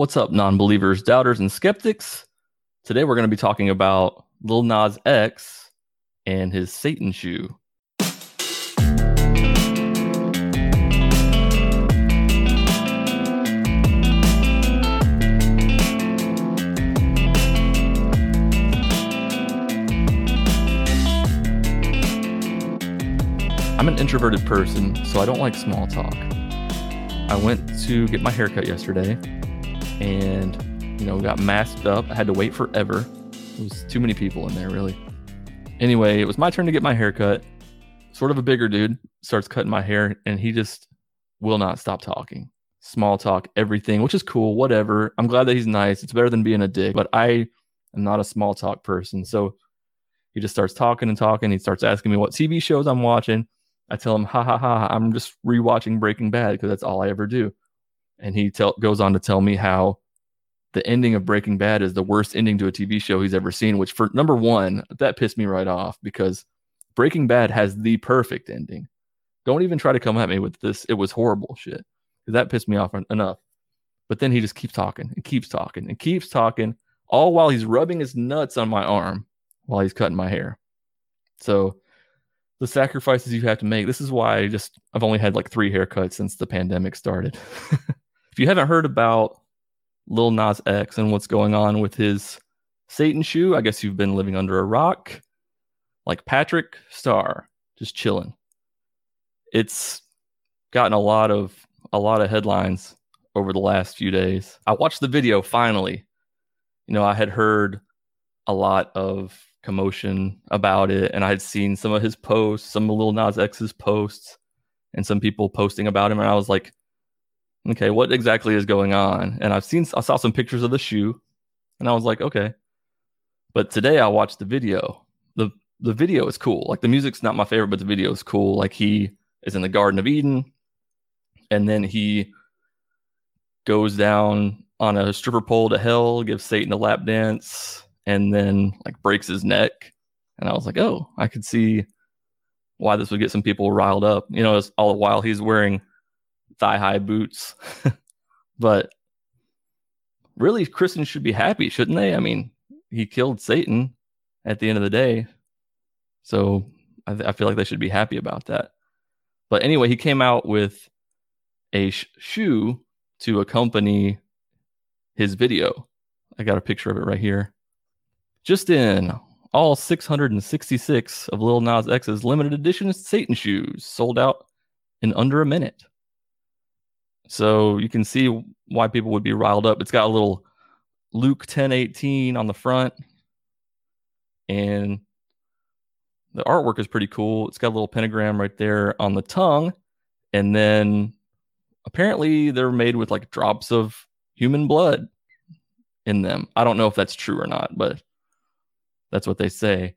What's up, non believers, doubters, and skeptics? Today we're going to be talking about Lil Nas X and his Satan shoe. I'm an introverted person, so I don't like small talk. I went to get my haircut yesterday and, you know, got masked up. I had to wait forever. It was too many people in there, really. Anyway, it was my turn to get my haircut. Sort of a bigger dude starts cutting my hair, and he just will not stop talking. Small talk, everything, which is cool, whatever. I'm glad that he's nice. It's better than being a dick, but I am not a small talk person. So he just starts talking and talking. He starts asking me what TV shows I'm watching. I tell him, ha ha ha, I'm just rewatching Breaking Bad because that's all I ever do. And he tell, goes on to tell me how the ending of Breaking Bad is the worst ending to a TV show he's ever seen, which for number one, that pissed me right off because Breaking Bad has the perfect ending. Don't even try to come at me with this. It was horrible shit. That pissed me off enough. But then he just keeps talking and keeps talking and keeps talking, all while he's rubbing his nuts on my arm while he's cutting my hair. So the sacrifices you have to make. This is why I just I've only had like three haircuts since the pandemic started. if you haven't heard about Lil Nas X and what's going on with his Satan shoe, I guess you've been living under a rock. Like Patrick Star, just chilling. It's gotten a lot of a lot of headlines over the last few days. I watched the video finally. You know, I had heard a lot of commotion about it, and I had seen some of his posts, some of Lil Nas X's posts, and some people posting about him, and I was like, okay, what exactly is going on? And I've seen, I saw some pictures of the shoe, and I was like, okay. But today I watched the video. the The video is cool. Like the music's not my favorite, but the video is cool. Like he is in the Garden of Eden, and then he goes down on a stripper pole to hell, gives Satan a lap dance, and then like breaks his neck. And I was like, oh, I could see why this would get some people riled up. You know, all the while he's wearing thigh high boots. but really, Christians should be happy, shouldn't they? I mean, he killed Satan at the end of the day. So I, th- I feel like they should be happy about that. But anyway, he came out with a sh- shoe to accompany his video. I got a picture of it right here. Just in, all 666 of Lil Nas X's limited edition Satan shoes sold out in under a minute. So you can see why people would be riled up. It's got a little Luke 10:18 on the front and the artwork is pretty cool. It's got a little pentagram right there on the tongue and then apparently they're made with like drops of human blood in them. I don't know if that's true or not, but that's what they say.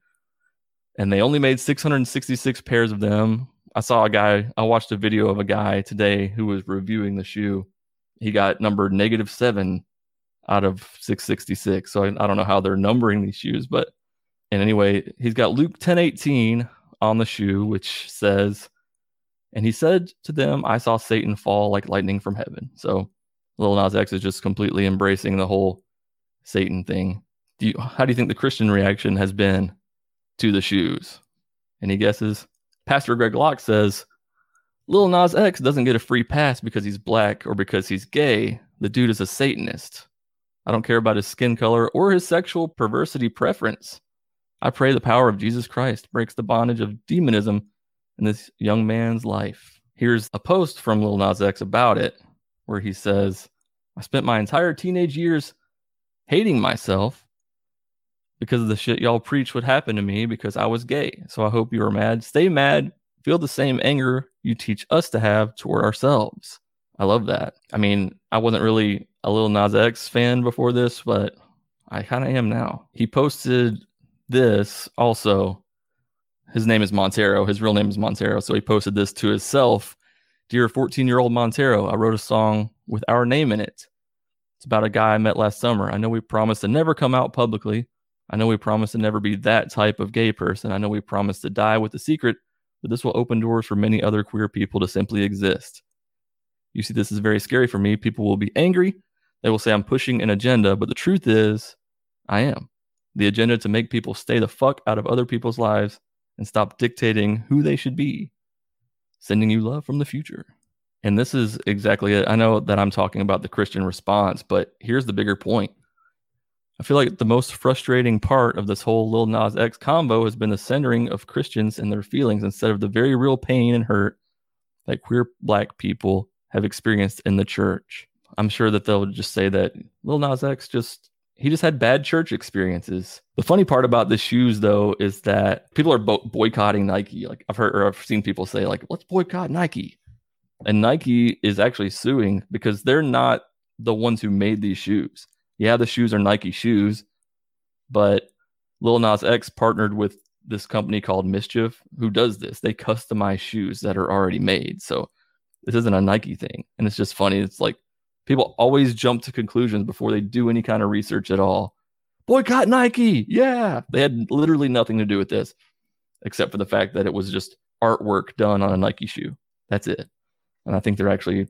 And they only made 666 pairs of them. I saw a guy, I watched a video of a guy today who was reviewing the shoe. He got number negative seven out of 666. So I, I don't know how they're numbering these shoes, but and anyway, he's got Luke 10:18 on the shoe, which says, and he said to them, I saw Satan fall like lightning from heaven. So Lil Nas X is just completely embracing the whole Satan thing do you, how do you think the Christian reaction has been to the shoes? Any guesses? Pastor Greg Locke says, Lil Nas X doesn't get a free pass because he's black or because he's gay. The dude is a Satanist. I don't care about his skin color or his sexual perversity preference. I pray the power of Jesus Christ breaks the bondage of demonism in this young man's life. Here's a post from Lil Nas X about it, where he says, I spent my entire teenage years hating myself because of the shit y'all preach would happen to me because I was gay. So I hope you are mad. Stay mad. Feel the same anger you teach us to have toward ourselves. I love that. I mean, I wasn't really a Lil Nas X fan before this, but I kind of am now. He posted this also. His name is Montero. His real name is Montero. So he posted this to himself Dear 14 year old Montero, I wrote a song with our name in it. It's about a guy I met last summer. I know we promised to never come out publicly, I know we promised to never be that type of gay person. I know we promised to die with the secret, but this will open doors for many other queer people to simply exist. You see, this is very scary for me. People will be angry. They will say I'm pushing an agenda, but the truth is, I am. The agenda to make people stay the fuck out of other people's lives and stop dictating who they should be. Sending you love from the future. And this is exactly it. I know that I'm talking about the Christian response, but here's the bigger point. I feel like the most frustrating part of this whole Lil Nas X combo has been the centering of Christians and their feelings instead of the very real pain and hurt that queer black people have experienced in the church. I'm sure that they'll just say that Lil Nas X just he just had bad church experiences. The funny part about the shoes, though, is that people are bo- boycotting Nike. Like I've heard or I've seen people say, like, let's boycott Nike. And Nike is actually suing because they're not the ones who made these shoes. Yeah, the shoes are Nike shoes, but Lil Nas X partnered with this company called MSCHF who does this. They customize shoes that are already made. So this isn't a Nike thing. And it's just funny. It's like people always jump to conclusions before they do any kind of research at all. Boycott Nike. Yeah. They had literally nothing to do with this except for the fact that it was just artwork done on a Nike shoe. That's it. And I think they're actually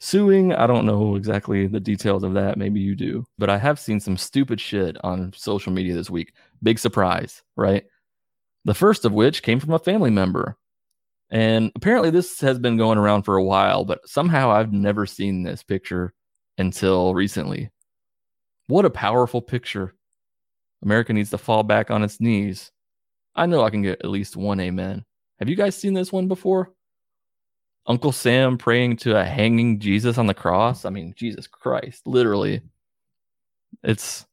suing. I don't know exactly the details of that. Maybe you do. But I have seen some stupid shit on social media this week. Big surprise, right? The first of which came from a family member. And apparently, this has been going around for a while, but somehow I've never seen this picture until recently. What a powerful picture. America needs to fall back on its knees. I know I can get at least one amen. Have you guys seen this one before? Uncle Sam praying to a hanging Jesus on the cross. I mean, Jesus Christ, literally. It's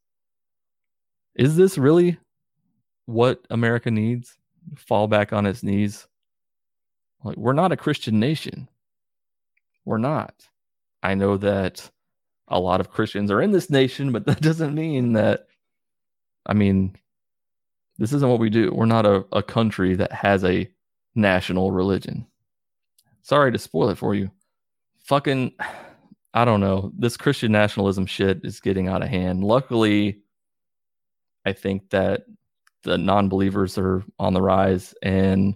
is this really what America needs? Fall back on its knees. Like we're not a Christian nation. We're not. I know that a lot of Christians are in this nation, but that doesn't mean that I mean this isn't what we do. We're not a, a country that has a national religion. Sorry to spoil it for you. Fucking, I don't know. This Christian nationalism shit is getting out of hand. Luckily, I think that the non believers are on the rise. And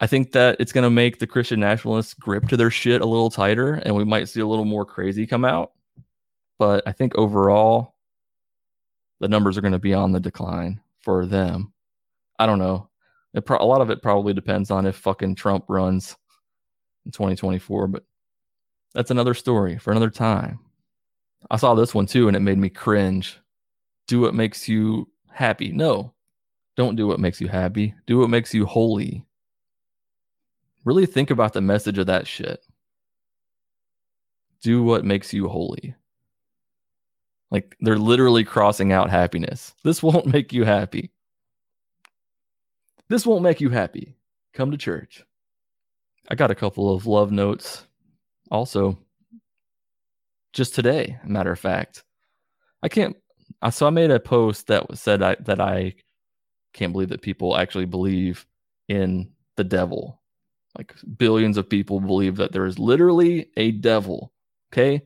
I think that it's going to make the Christian nationalists grip to their shit a little tighter and we might see a little more crazy come out. But I think overall, the numbers are going to be on the decline for them. I don't know. Pro- a lot of it probably depends on if fucking Trump runs in 2024, but that's another story for another time. I saw this one too and it made me cringe. Do what makes you happy. No, don't do what makes you happy. Do what makes you holy. Really think about the message of that shit. Do what makes you holy. Like they're literally crossing out happiness. This won't make you happy. This won't make you happy. Come to church. I got a couple of love notes also just today, matter of fact. I can't so I made a post that said I, that I can't believe that people actually believe in the devil. Like billions of people believe that there is literally a devil. Okay.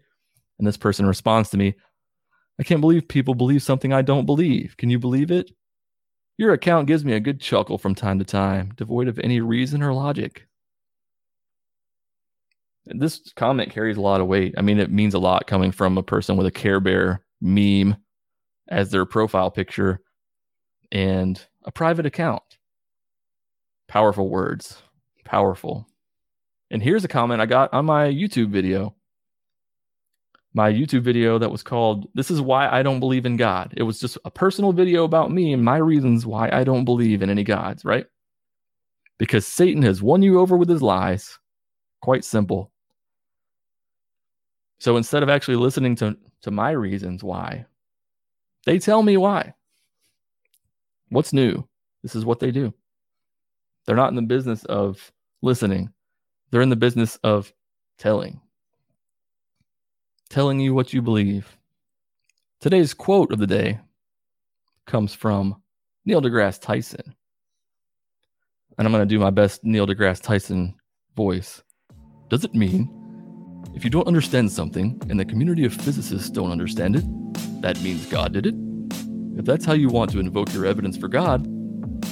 And this person responds to me, I can't believe people believe something I don't believe. Can you believe it? Your account gives me a good chuckle from time to time, devoid of any reason or logic this comment carries a lot of weight. I mean, it means a lot coming from a person with a Care Bear meme as their profile picture and a private account. Powerful words. Powerful. And here's a comment I got on my YouTube video. My YouTube video that was called This is Why I Don't Believe in God. It was just a personal video about me and my reasons why I don't believe in any gods, right? Because Satan has won you over with his lies. Quite simple. So instead of actually listening to, to my reasons why, they tell me why. What's new? This is what they do. They're not in the business of listening, they're in the business of telling. Telling you what you believe. Today's quote of the day comes from Neil deGrasse Tyson. And I'm going to do my best Neil deGrasse Tyson voice. Does it mean if you don't understand something and the community of physicists don't understand it, that means God did it. If that's how you want to invoke your evidence for God,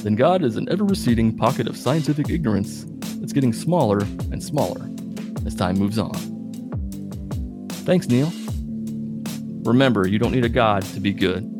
then God is an ever receding pocket of scientific ignorance that's getting smaller and smaller as time moves on. Thanks, Neil. Remember, you don't need a God to be good.